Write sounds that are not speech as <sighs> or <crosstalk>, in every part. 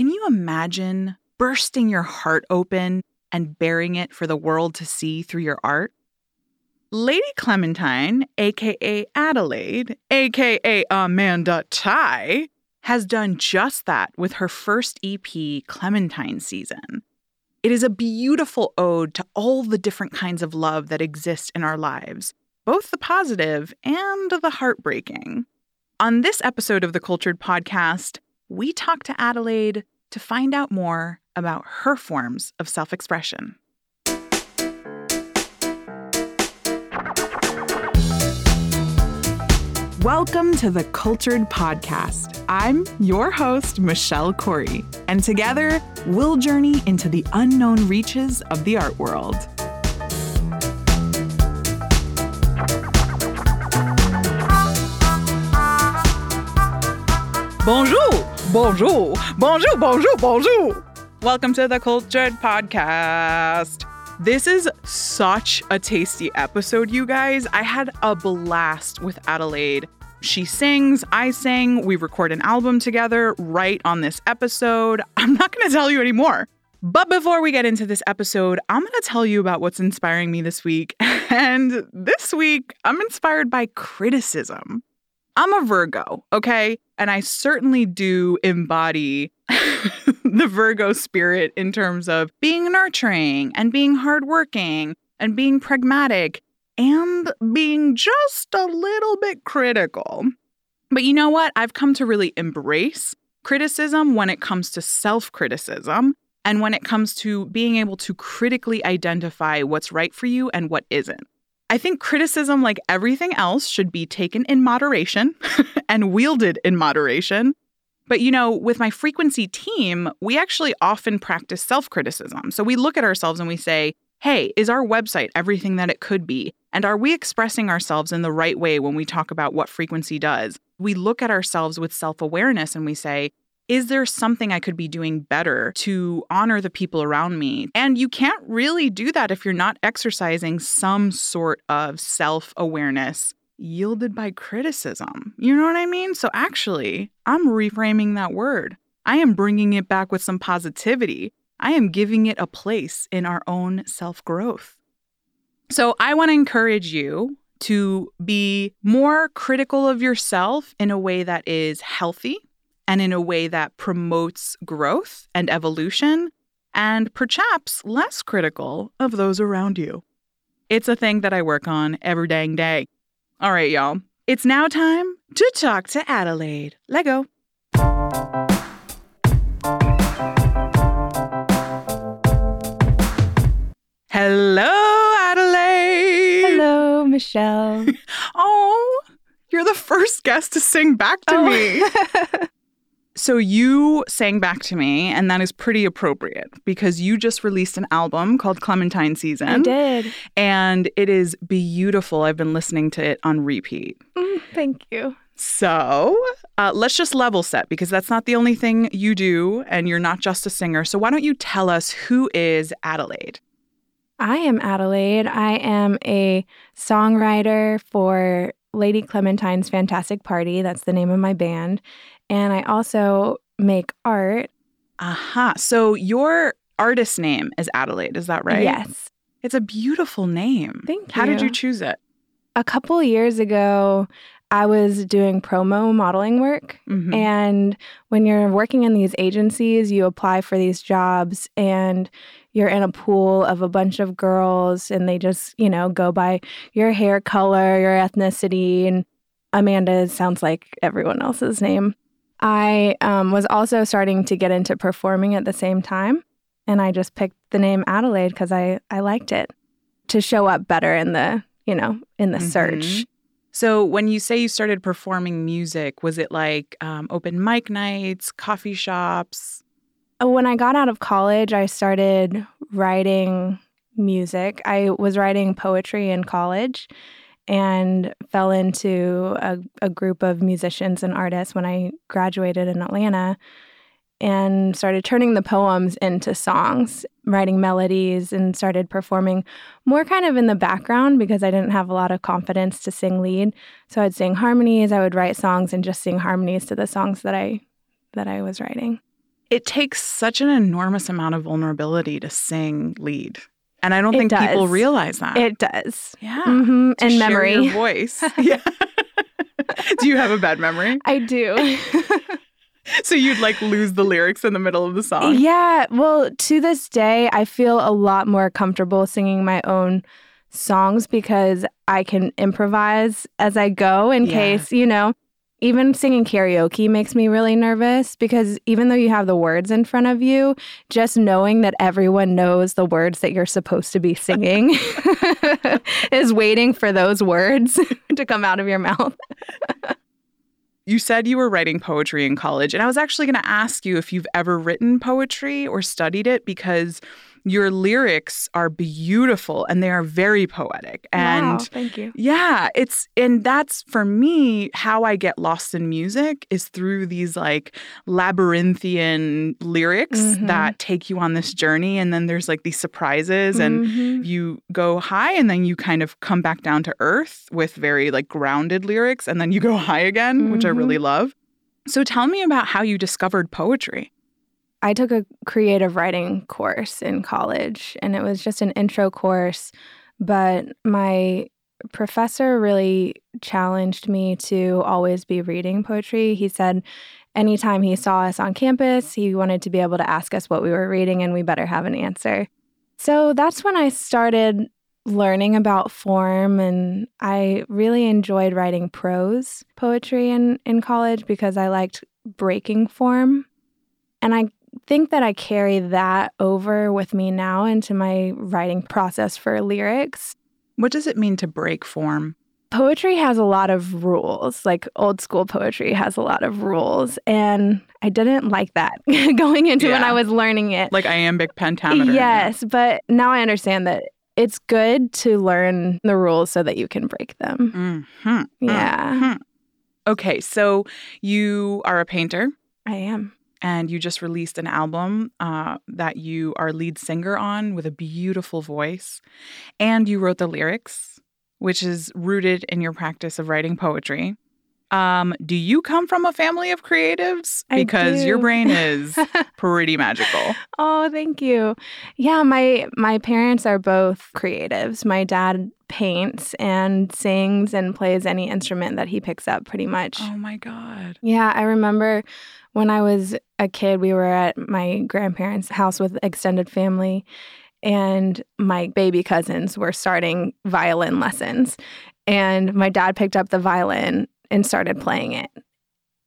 can you imagine bursting your heart open and bearing it for the world to see through your art? Lady Clementine, aka Adelaide, aka Amanda Ty, has done just that with her first EP, Clementine Season. It is a beautiful ode to all the different kinds of love that exist in our lives, both the positive and the heartbreaking. On this episode of the Cultured Podcast, we talk to Adelaide to find out more about her forms of self expression. Welcome to the Cultured Podcast. I'm your host, Michelle Khouri, and together we'll journey into the unknown reaches of the art world. Bonjour, bonjour, bonjour, bonjour, bonjour. Welcome to the Cultured Podcast. This is such a tasty episode, you guys. I had a blast with Adelaide. She sings, I sing, we record an album together right on this episode. I'm not going to tell you anymore. But before we get into this episode, I'm going to tell you about what's inspiring me this week. <laughs> And this week, I'm inspired by criticism. I'm a Virgo, okay? And I certainly do embody <laughs> the Virgo spirit in terms of being nurturing and being hardworking and being pragmatic and being just a little bit critical. But you know what? I've come to really embrace criticism when it comes to self criticism and when it comes to being able to critically identify what's right for you and what isn't. I think criticism, like everything else, should be taken in moderation <laughs> and wielded in moderation. But you know, with my frequency team, we actually often practice self criticism. So we look at ourselves and we say, hey, is our website everything that it could be? And are we expressing ourselves in the right way when we talk about what frequency does? We look at ourselves with self awareness and we say, is there something I could be doing better to honor the people around me? And you can't really do that if you're not exercising some sort of self awareness yielded by criticism. You know what I mean? So actually, I'm reframing that word. I am bringing it back with some positivity. I am giving it a place in our own self growth. So I want to encourage you to be more critical of yourself in a way that is healthy and in a way that promotes growth and evolution, and perhaps less critical of those around you. It's a thing that I work on every dang day. All right, y'all. It's now time to talk to Adelaide. Lego. Hello, Adelaide. Hello, Michelle. <laughs> oh, you're the first guest to sing back to Oh. me. <laughs> So you sang back to me, and that is pretty appropriate because you just released an album called Clementine Season. I did. And it is beautiful. I've been listening to it on repeat. Mm, thank you. So uh, let's just level set because that's not the only thing you do, and you're not just a singer. So why don't you tell us who is Adelaide? I am Adelaide. I am a songwriter for Lady Clementine's Fantastic Party. That's the name of my band. And I also make art. Aha. So your artist name is Adelaide. Is that right? Yes. It's a beautiful name. Thank you. How did you choose it? A couple years ago, I was doing promo modeling work. Mhm. And when you're working in these agencies, you apply for these jobs and you're in a pool of a bunch of girls and they just, you know, go by your hair color, your ethnicity. And Amanda sounds like everyone else's name. I um, was also starting to get into performing at the same time. And I just picked the name Adelaide because I, I liked it to show up better in the, you know, in the search. Mhm. So when you say you started performing music, was it like um, open mic nights, coffee shops? Uh, When I got out of college, I started writing music. I was writing poetry in college and fell into a, a group of musicians and artists when I graduated in Atlanta and started turning the poems into songs, writing melodies, and started performing more kind of in the background because I didn't have a lot of confidence to sing lead. So I'd sing harmonies, I would write songs and just sing harmonies to the songs that I that I was writing. It takes such an enormous amount of vulnerability to sing lead. And I don't It think people realize that. It does. yeah. hmm To And memory. voice. <laughs> yeah. <laughs> Do you have a bad memory? I do. <laughs> So you'd like lose the lyrics in the middle of the song? Yeah, well, to this day, I feel a lot more comfortable singing my own songs because I can improvise as I go in Yeah. case, you know, even singing karaoke makes me really nervous because even though you have the words in front of you, just knowing that everyone knows the words that you're supposed to be singing <laughs> is waiting for those words <laughs> to come out of your mouth. You said you were writing poetry in college, and I was actually going to ask you if you've ever written poetry or studied it because your lyrics are beautiful and they are very poetic. And wow, thank you. yeah, it's and that's for me how I get lost in music is through these like labyrinthian lyrics Mhm. that take you on this journey and then there's like these surprises and Mhm. you go high and then you kind of come back down to earth with very like grounded lyrics and then you go <laughs> high again, which I really love. So tell me about how you discovered poetry. I took a creative writing course in college, and it was just an intro course. But my professor really challenged me to always be reading poetry. He said anytime he saw us on campus, he wanted to be able to ask us what we were reading, and we better have an answer. So that's when I started learning about form and I really enjoyed writing prose poetry in, in college because I liked breaking form. And I think that I carry that over with me now into my writing process for lyrics. What does it mean to break form? Poetry has a lot of rules, like old school poetry has a lot of rules. And I didn't like that <laughs> going into when I was learning it. Like iambic pentameter. Yes, but now I understand that it's good to learn the rules so that you can break them. Mhm. Yeah, Mhm. Okay, so you are a painter. I am. And you just released an album uh, that you are lead singer on with a beautiful voice. And you wrote the lyrics, which is rooted in your practice of writing poetry. Um, do you come from a family of creatives? Because your brain is <laughs> pretty magical. Oh, thank you. Yeah, my my parents are both creatives. My dad paints and sings and plays any instrument that he picks up pretty much. Oh my God. Yeah, I remember when I was a kid, we were at my grandparents' house with extended family, and my baby cousins were starting violin lessons. And my dad picked up the violin and started playing it.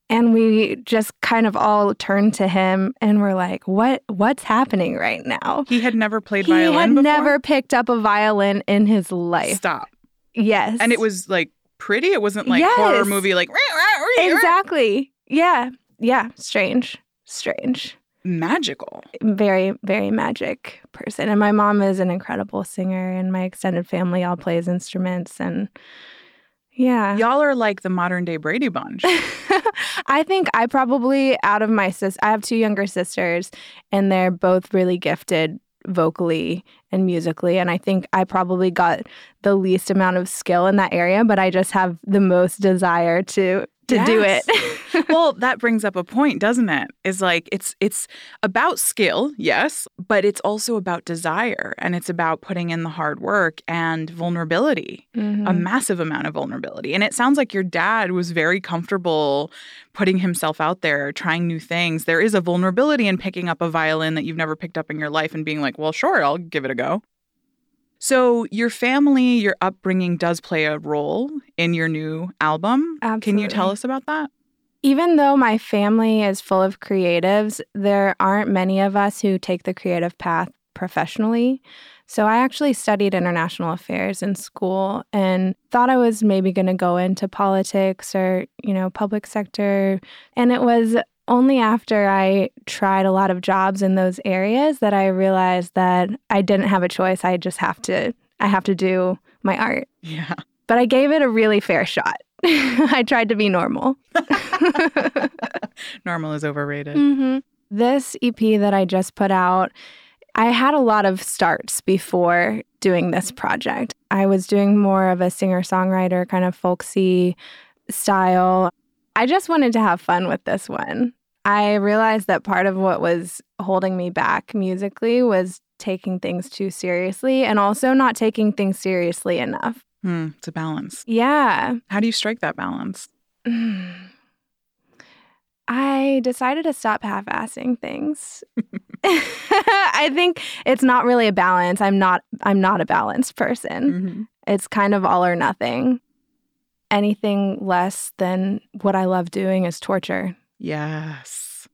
And we just kind of all turned to him and were like, "What? What's happening right now?" He had never played he violin had before? never picked up a violin in his life. Stop. Yes, And it was like pretty. It wasn't like horror movie like exactly. Yeah, yeah. Strange, strange. magical. very very magic person and my mom is an incredible singer and my extended family all plays instruments and yeah Y'all are like the modern day Brady Bunch. <laughs> i think i probably out of my sis i have two younger sisters and they're both really gifted vocally and musically and i think i probably got the least amount of skill in that area but i just have the most desire to to do it <laughs> well, that brings up a point, doesn't it? Is like it's it's about skill, yes, but it's also about desire and it's about putting in the hard work and vulnerability, a Mhm. massive amount of vulnerability. And it sounds like your dad was very comfortable putting himself out there, trying new things. There is a vulnerability in picking up a violin that you've never picked up in your life and being like, "Well, sure, I'll give it a go." So, your family, your upbringing does play a role in your new album. Can you tell us about that? Even though my family is full of creatives, there aren't many of us who take the creative path professionally. So I actually studied international affairs in school and thought I was maybe going to go into politics or, you know, public sector. And it was only after I tried a lot of jobs in those areas that I realized that I didn't have a choice. I just have to I have to do my art. Yeah. But I gave it a really fair shot. <laughs> I tried to be normal. <laughs> Normal is overrated. hmm This EP that I just put out, I had a lot of starts before doing this project. I was doing more of a singer songwriter, kind of folksy style. I just wanted to have fun with this one. I realized that part of what was holding me back musically was taking things too seriously and also not taking things seriously enough. Hmm, it's a balance. Yeah. How do you strike that balance? <sighs> I decided to stop half assing things. <laughs> <laughs> I think it's not really a balance. I'm not I'm not a balanced person. Mm-hmm. It's kind of all or nothing. Anything less than what I love doing is torture. Yes.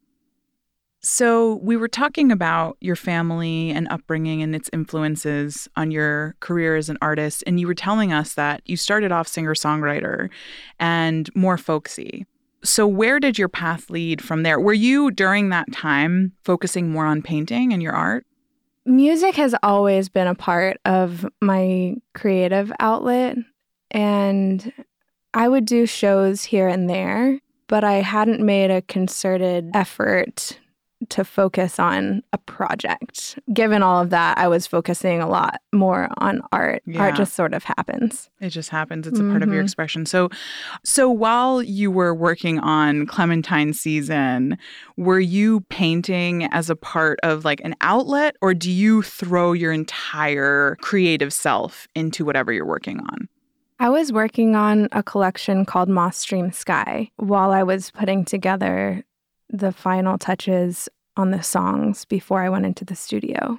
So, we were talking about your family and upbringing and its influences on your career as an artist. And you were telling us that you started off singer songwriter and more folksy. So, where did your path lead from there? Were you during that time focusing more on painting and your art? Music has always been a part of my creative outlet. And I would do shows here and there, but I hadn't made a concerted effort to focus on a project. Given all of that, I was focusing a lot more on art. Yeah. Art just sort of happens. It just happens. It's a part of your Mhm. expression. So so while you were working on Clementine season, were you painting as a part of like an outlet or do you throw your entire creative self into whatever you're working on? I was working on a collection called Moss Stream Sky while I was putting together the final touches on the songs before I went into the studio.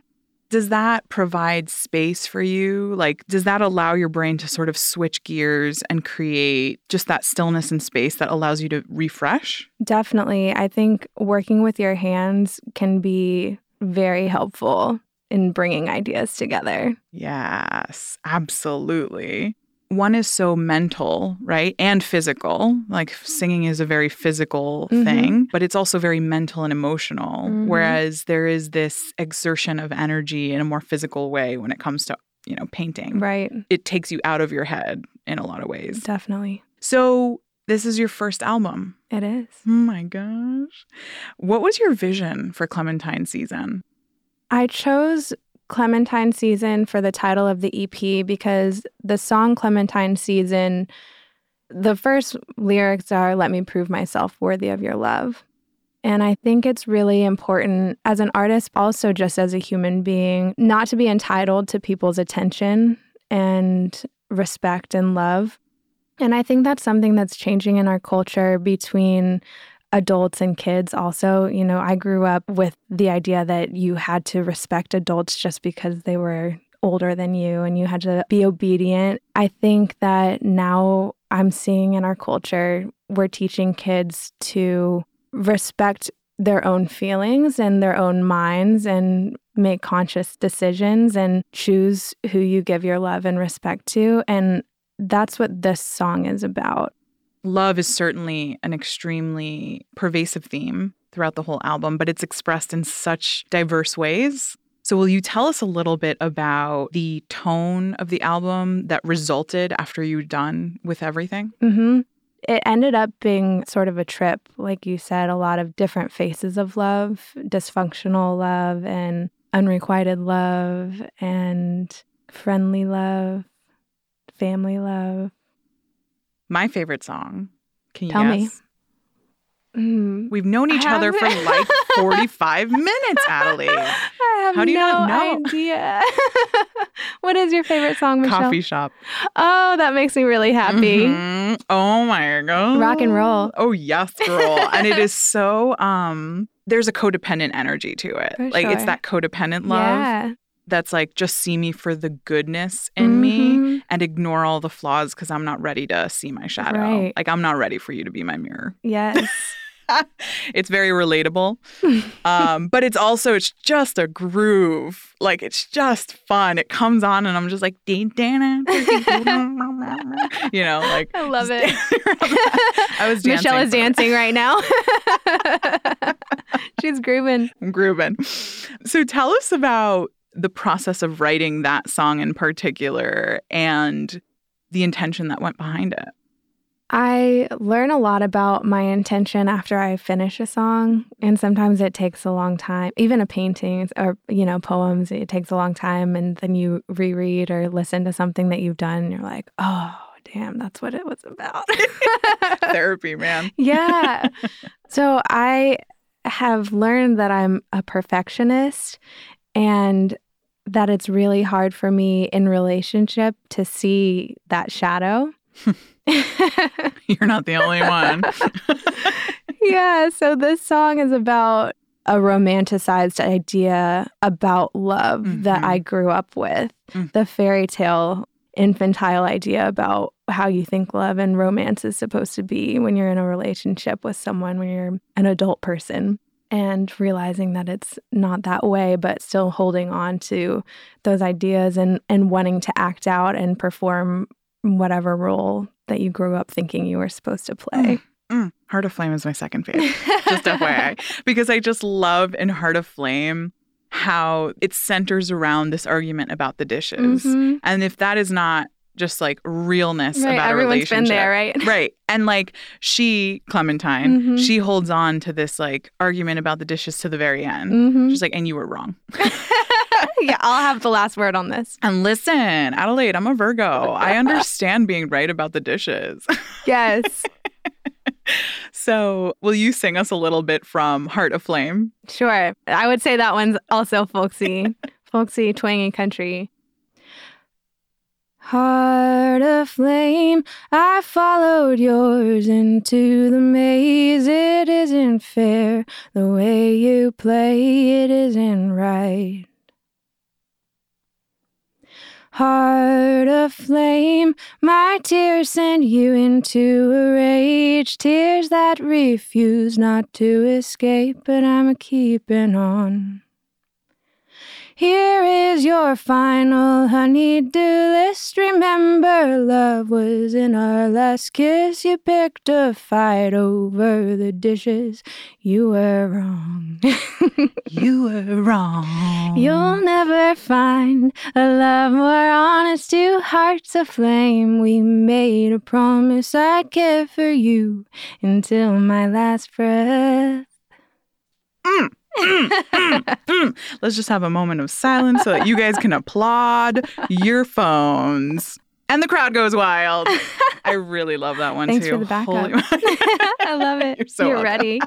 Does that provide space for you? Like does that allow your brain to sort of switch gears and create just that stillness and space that allows you to refresh? Definitely. I think working with your hands can be very helpful in bringing ideas together. Yes, absolutely. One is so mental, right? And physical. Like singing is a very physical Mhm. thing, but it's also very mental and emotional. Mhm. Whereas there is this exertion of energy in a more physical way when it comes to, you know, painting. Right. It takes you out of your head in a lot of ways. Definitely. So, this is your first album. It is. Oh my gosh. What was your vision for Clementine season? I chose Clementine Season for the title of the EP because the song Clementine Season, the first lyrics are Let me prove myself worthy of your love. And I think it's really important as an artist, also just as a human being, not to be entitled to people's attention and respect and love. And I think that's something that's changing in our culture between adults and kids also. You know, I grew up with the idea that you had to respect adults just because they were older than you and you had to be obedient. I think that now I'm seeing in our culture, we're teaching kids to respect their own feelings and their own minds and make conscious decisions and choose who you give your love and respect to. And that's what this song is about. Love is certainly an extremely pervasive theme throughout the whole album, but it's expressed in such diverse ways. So, will you tell us a little bit about the tone of the album that resulted after you were done with everything? hmm It ended up being sort of a trip, like you said, a lot of different faces of love, dysfunctional love, and unrequited love, and friendly love, family love. My favorite song. Can you Tell me. Mm. We've known each other for like <laughs> 45 minutes, Adelaide. <laughs> I have How do you no not know? idea. <laughs> what is your favorite song, Michelle? Coffee shop. Oh, that makes me really happy. Mhm. Oh my god. Rock and roll. Oh yes, girl. and it is so um there's a codependent energy to it. For like it's that codependent love Yeah. that's like just see me for the goodness in me Mhm. And ignore all the flaws cuz I'm not ready to see my shadow. Right. Like I'm not ready for you to be my mirror. Yes. <laughs> it's very relatable. <laughs> um but it's also it's just a groove. Like it's just fun. It comes on and I'm just like you know, like I love it. <laughs> I was dancing. Michelle is dancing right now. She's grooving. I'm grooving. So tell us about the process of writing that song in particular and the intention that went behind it. I learn a lot about my intention after I finish a song, and sometimes it takes a long time. Even a painting or you know poems, it takes a long time, and then you reread or listen to something that you've done, and you're like, oh, damn, that's what it was about. <laughs> Therapy, man. <laughs> yeah. So I have learned that I'm a perfectionist and that it's really hard for me in relationship to see that shadow. <laughs> You're not the only one. <laughs> yeah, so this song is about a romanticized idea about love mm-hmm. that I grew up with. Mm. The fairy tale infantile idea about how you think love and romance is supposed to be when you're in a relationship with someone when you're an adult person and realizing that it's not that way but still holding on to those ideas and and wanting to act out and perform whatever role that you grew up thinking you were supposed to play. Mm. Mm. Heart of Flame is my second favorite. just <laughs> FYI. Because I just love in Heart of Flame how it centers around this argument about the dishes. Mm-hmm. And if that is not just like realness right, about a relationship. been there, right? <laughs> Right. And like she, Clementine, mm-hmm. she holds on to this like argument about the dishes to the very end. Mm-hmm. She's like, and you were wrong. <laughs> yeah, I'll have the last word on this. And listen, Adelaide, I'm a Virgo. <laughs> I understand being right about the dishes. Yes. so, will you sing us a little bit from Heart of Flame? Sure. I would say that one's also folksy, folksy, twangy country. Heart of flame, I followed yours into the maze. It isn't fair. The way you play, it isn't right. Heart of flame, my tears send you into a rage. Tears that refuse not to escape, but I'm a keeping on. Here is your final honey-do list. Remember, love was in our last kiss. You picked a fight over the dishes. You were wrong. <laughs> you were wrong. You'll never find a love more honest. Two hearts aflame. We made a promise I'd care for you until my last breath. Mm. <laughs> Let's just have a moment of silence so that you guys can applaud your phones. And the crowd goes wild. <laughs> I really love that one Thanks too. for the backup. <laughs> I love it. You're, so You're ready.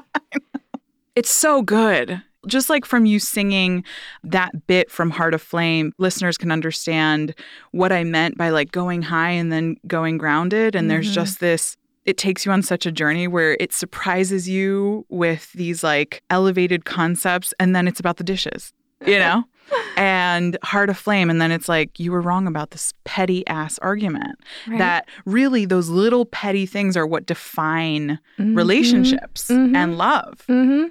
It's so good. Just like from you singing that bit from Heart of Flame, listeners can understand what I meant by like going high and then going grounded. And mm-hmm. there's just this it takes you on such a journey where it surprises you with these like elevated concepts and then it's about the dishes you know <laughs> and heart of flame and then it's like you were wrong about this petty ass argument right. that really those little petty things are what define mm-hmm. relationships mm-hmm. and love mm-hmm.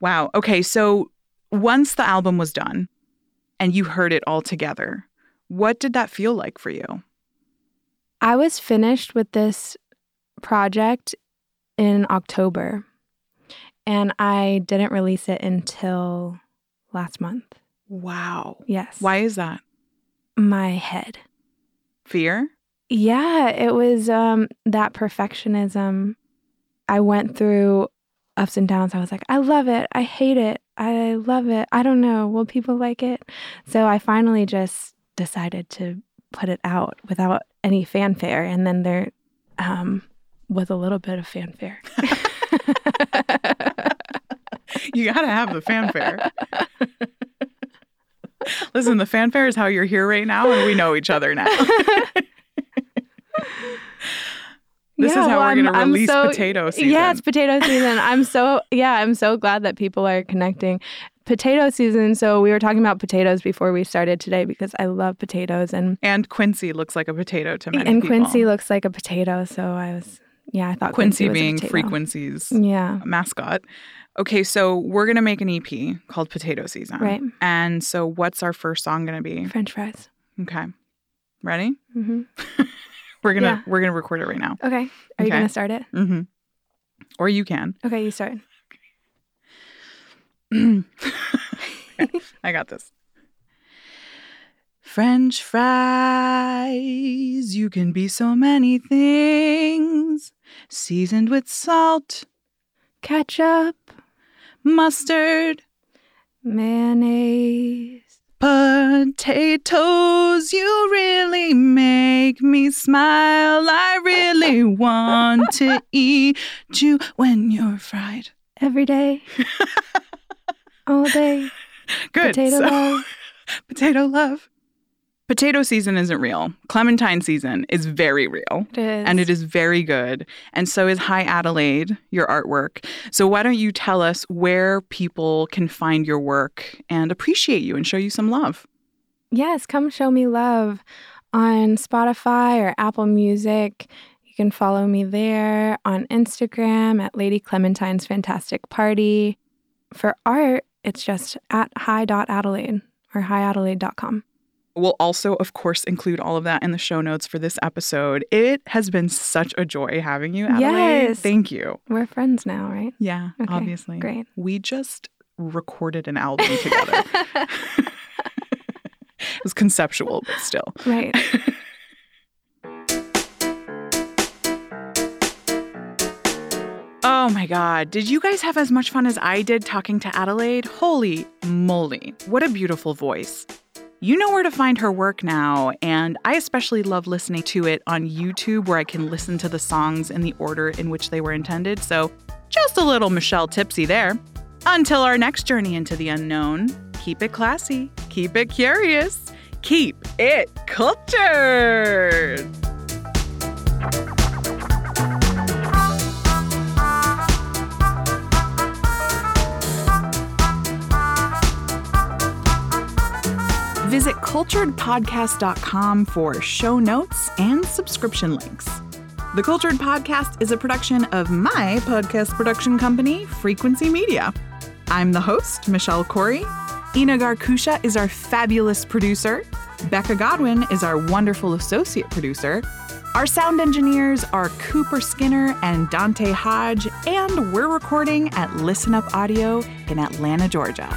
wow okay so once the album was done and you heard it all together what did that feel like for you I was finished with this project in October, and I didn't release it until last month. Wow. Yes. Why is that? My head. Fear? Yeah, it was um, that perfectionism. I went through ups and downs. I was like, I love it. I hate it. I love it. I don't know. Will people like it? So I finally just decided to put it out without any fanfare. And then there, um, with a little bit of fanfare. <laughs> you got to have the fanfare. <laughs> Listen, the fanfare is how you're here right now, and we know each other now. <laughs> This yeah, is how well, we're going to release so, potato season. Yeah, it's potato season. I'm so yeah, I'm so glad that people are connecting. Potato season. So we were talking about potatoes before we started today because I love potatoes and and Quincy looks like a potato to many and people. Quincy looks like a potato. So I was yeah, I thought Quincy, Quincy being Frequency's yeah. mascot. Okay, so we're gonna make an EP called Potato Season. Right. And so, what's our first song gonna be? French fries. Okay. Ready? Mm-hmm. <laughs> we're gonna yeah. we're gonna record it right now. Okay. Are okay. you gonna start it? Mm-hmm. Or you can. Okay, you start. <laughs> I got this. French fries, you can be so many things. Seasoned with salt, ketchup, mustard, mayonnaise. Potatoes, you really make me smile. I really <laughs> want to eat you when you're fried Every day. <laughs> All day. Good. Potato So- love. <laughs> potato love. Potato season isn't real. Clementine season is very real. It is. And it is very good. And so is Hi Adelaide, your artwork. So why don't you tell us where people can find your work and appreciate you and show you some love? Yes, come show me love on Spotify or Apple Music. You can follow me there on Instagram at Lady Clementine's Fantastic Party. For art, it's just at hi.adelaide or hiadelaide.com. We'll also, of course, include all of that in the show notes for this episode. It has been such a joy having you, Adelaide. Yes. Thank you. We're friends now, right? Yeah, Okay, obviously. Great. We just recorded an album together. <laughs> it was conceptual, but still. right. <laughs> Oh my God. Did you guys have as much fun as I did talking to Adelaide? Holy moly. What a beautiful voice. You know where to find her work now, and I especially love listening to it on YouTube where I can listen to the songs in the order in which they were intended. So, just a little Michelle tipsy there. Until our next journey into the unknown, keep it classy, keep it curious, keep it cultured. Visit culturedpodcast.com for show notes and subscription links. The Cultured Podcast is a production of my podcast production company, Frequency Media. I'm the host, Michelle Khouri. Ina Garkusha is our fabulous producer. Becca Godwin is our wonderful associate producer. Our sound engineers are Cooper Skinner and Dante Hodge, and we're recording at Listen Up Audio in Atlanta, Georgia.